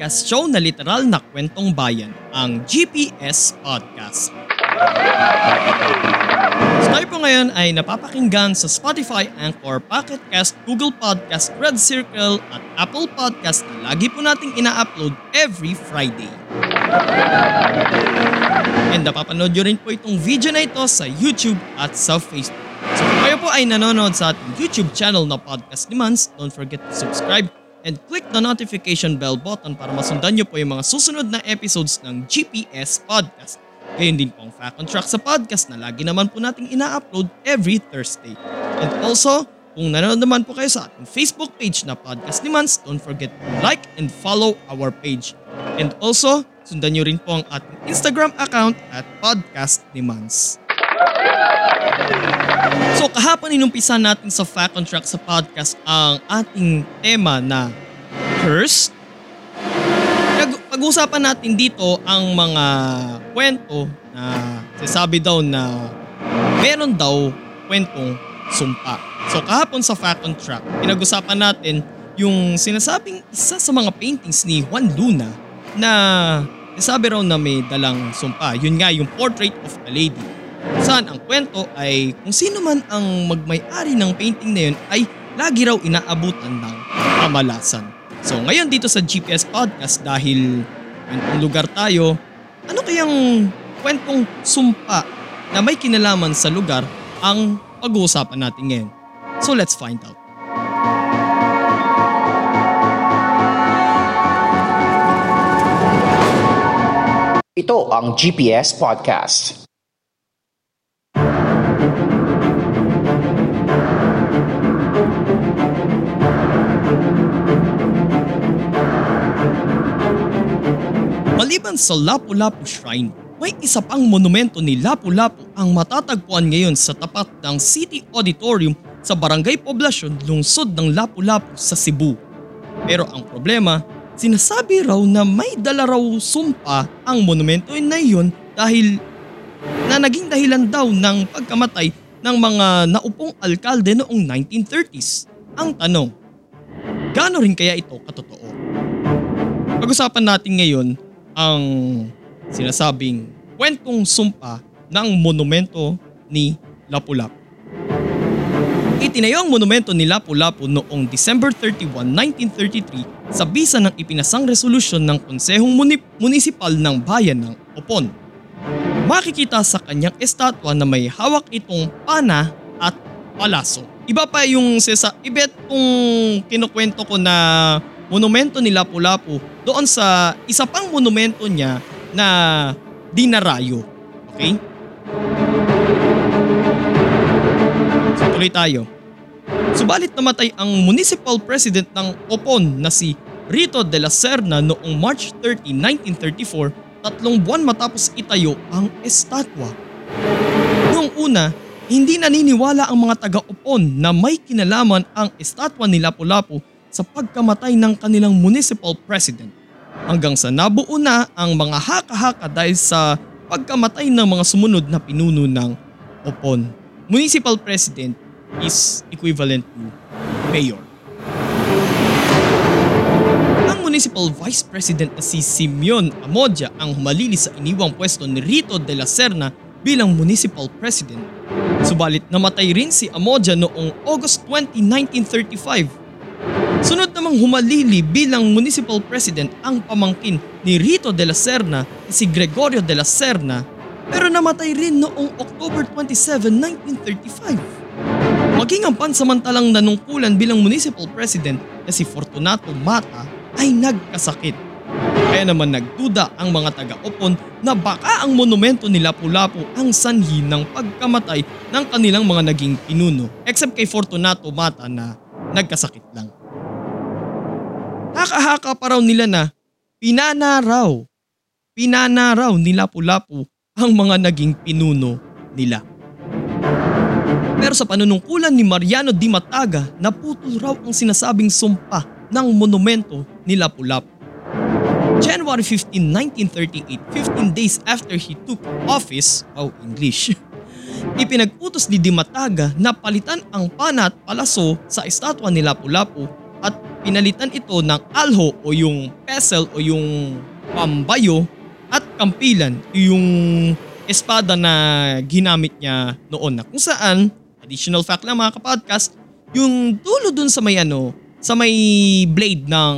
Podcast show na literal na kwentong bayan, ang GPS Podcast. So tayo po ngayon ay napapakinggan sa Spotify, Anchor, Pocket Cast, Google Podcast, Red Circle at Apple Podcast na lagi po nating ina-upload every Friday. And napapanood nyo rin po itong video na ito sa YouTube at sa Facebook. So kung kayo po ay nanonood sa ating YouTube channel na Podcast ni don't forget to subscribe and click the notification bell button para masundan nyo po yung mga susunod na episodes ng GPS Podcast. Gayun din po ang Fact on Track sa podcast na lagi naman po nating ina-upload every Thursday. And also, kung nanonood naman po kayo sa ating Facebook page na Podcast ni Mans, don't forget to like and follow our page. And also, sundan nyo rin po ang ating Instagram account at Podcast ni Mans. So kahapon inumpisa natin sa Fact on Track sa podcast ang ating tema na Cursed. Pag-usapan natin dito ang mga kwento na sinasabi daw na meron daw kwentong sumpa. So kahapon sa Fact on Track, pinag-usapan natin yung sinasabing isa sa mga paintings ni Juan Luna na sinasabi raw na may dalang sumpa. Yun nga yung Portrait of a Lady. Saan ang kwento ay kung sino man ang magmay-ari ng painting na yun ay lagi raw inaabutan ng kamalasan. So ngayon dito sa GPS Podcast dahil kwentong lugar tayo, ano kayang kwentong sumpa na may kinalaman sa lugar ang pag-uusapan natin ngayon? So let's find out. Ito ang GPS Podcast. Maliban sa Lapu-Lapu Shrine, may isa pang monumento ni Lapu-Lapu ang matatagpuan ngayon sa tapat ng City Auditorium sa Barangay Poblasyon, lungsod ng Lapu-Lapu sa Cebu. Pero ang problema, sinasabi raw na may dala raw sumpa ang monumento na iyon dahil na naging dahilan daw ng pagkamatay ng mga naupong alkalde noong 1930s. Ang tanong, gaano rin kaya ito katotoo? Pag-usapan natin ngayon ang sinasabing kwentong sumpa ng monumento ni Lapu-Lapu. Itinayo ang monumento ni Lapu-Lapu noong December 31, 1933 sa bisa ng ipinasang resolusyon ng Konsehong Muni- Munisipal ng Bayan ng Opon. Makikita sa kanyang estatwa na may hawak itong pana at palaso. Iba pa yung sesa, iba itong kinukwento ko na monumento ni Lapu-Lapu doon sa isa pang monumento niya na dinarayo. Okay? So tuloy tayo. Subalit namatay ang municipal president ng Opon na si Rito de la Serna noong March 30, 1934, tatlong buwan matapos itayo ang estatwa. Noong una, hindi naniniwala ang mga taga-Opon na may kinalaman ang estatwa ni Lapu-Lapu sa pagkamatay ng kanilang municipal president. Hanggang sa nabuo na ang mga haka-haka dahil sa pagkamatay ng mga sumunod na pinuno ng Opon. Municipal president is equivalent to mayor. Municipal vice president na si Simeon Amodia ang humalili sa iniwang pwesto ni Rito de la Serna bilang municipal president. Subalit namatay rin si Amodia noong August 20, 1935 Sunod namang humalili bilang municipal president ang pamangkin ni Rito de la Serna na si Gregorio de la Serna pero namatay rin noong October 27, 1935. Maging ang pansamantalang nanungkulan bilang municipal president na si Fortunato Mata ay nagkasakit. Kaya naman nagduda ang mga taga-Opon na baka ang monumento ni Lapu-Lapu ang sanhi ng pagkamatay ng kanilang mga naging pinuno except kay Fortunato Mata na nagkasakit lang. Haka-haka pa raw nila na pinana raw, pinana raw ni Lapu-Lapu ang mga naging pinuno nila. Pero sa panunungkulan ni Mariano Di Mataga, naputol raw ang sinasabing sumpa ng monumento ni Lapu-Lapu. January 15, 1938, 15 days after he took office, oh English, ipinag-utos ni Di Mataga na palitan ang pana at palaso sa estatwa ni Lapu-Lapu at pinalitan ito ng alho o yung pesel o yung pambayo at kampilan yung espada na ginamit niya noon na kung saan additional fact lang mga kapodcast, yung dulo dun sa may ano, sa may blade ng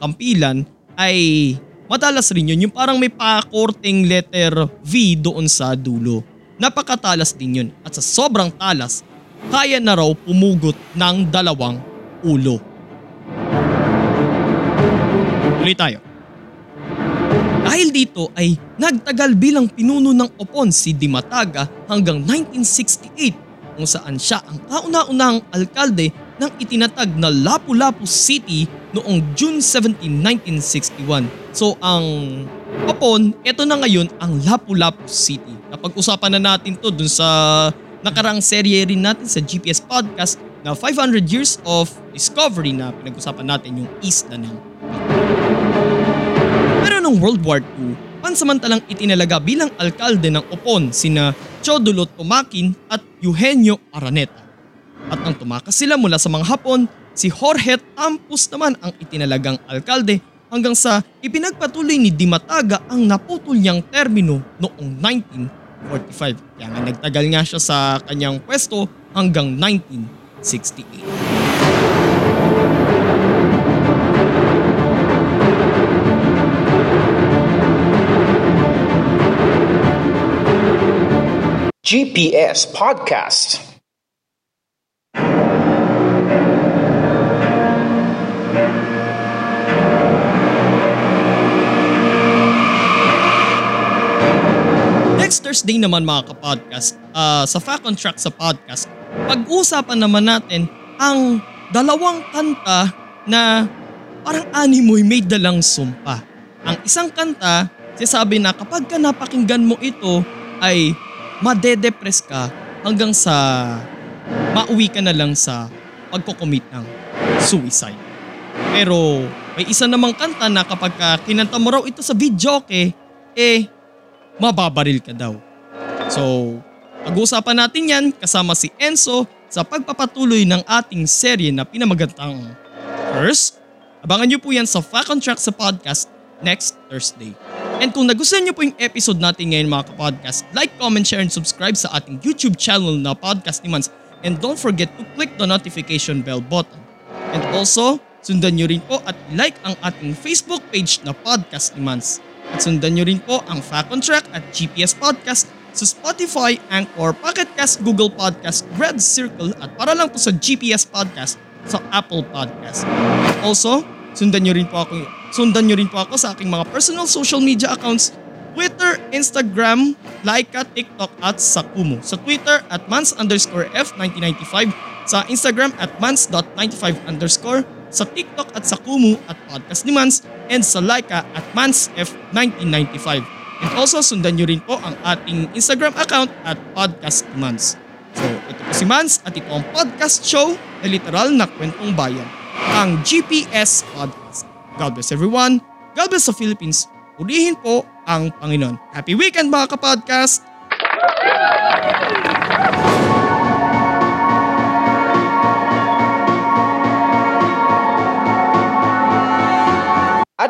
kampilan ay matalas rin yun. Yung parang may pakorting letter V doon sa dulo. Napakatalas din yun. At sa sobrang talas, kaya na raw pumugot ng dalawang ulo. Tuloy tayo. Dahil dito ay nagtagal bilang pinuno ng Opon si Dimataga hanggang 1968 kung saan siya ang kauna-unahang alkalde ng itinatag na Lapu-Lapu City noong June 17, 1961. So ang Opon, ito na ngayon ang Lapu-Lapu City. Napag-usapan na natin to dun sa nakarang serye rin natin sa GPS Podcast na 500 Years of Discovery na pinag-usapan natin yung isla ng Pero noong World War II, pansamantalang itinalaga bilang alkalde ng Opon sina Chodulot Tumakin at Eugenio Araneta. At nang tumakas sila mula sa mga Hapon, si Jorge Tampus naman ang itinalagang alkalde hanggang sa ipinagpatuloy ni Dimataga ang naputol niyang termino noong 1945. Kaya nga nagtagal nga siya sa kanyang pwesto hanggang 1968. GPS Podcast. Next Thursday naman mga kapodcast, uh, sa Fact on Track sa podcast, pag-uusapan naman natin ang dalawang kanta na parang animoy may dalang sumpa. Ang isang kanta, sinasabi na kapag ka napakinggan mo ito ay madedepress ka hanggang sa mauwi ka na lang sa pagkocommit ng suicide. Pero may isa namang kanta na kapag ka kinanta mo raw ito sa video okay, eh mababaril ka daw. So, pag-uusapan natin yan kasama si Enzo sa pagpapatuloy ng ating serye na pinamagantang First, abangan nyo po yan sa Fact Track sa podcast next Thursday. And kung nagustuhan nyo po yung episode natin ngayon mga kapodcast, like, comment, share, and subscribe sa ating YouTube channel na Podcast ni Mans. And don't forget to click the notification bell button. And also, sundan nyo rin po at like ang ating Facebook page na Podcast ni Mans. At sundan nyo rin po ang Fact on Track at GPS Podcast sa Spotify, Anchor, Pocket Cast, Google Podcast, Red Circle at para lang po sa GPS Podcast sa Apple Podcast. Also, sundan nyo rin po ako, sundan nyo rin po ako sa aking mga personal social media accounts Twitter, Instagram, Laika, TikTok at sa Kumu. Sa Twitter at mans underscore F1995, sa Instagram at mans.95 underscore, sa TikTok at sa Kumu at Podcast ni Mans, and sa Laika at mansf1995. And also sundan nyo rin po ang ating Instagram account at Podcast ni Mans. So ito po si Mans at ito ang podcast show na literal na kwentong bayan, ang GPS Podcast. God bless everyone. God bless the Philippines. Purihin po ang Panginoon. Happy weekend mga kapodcast!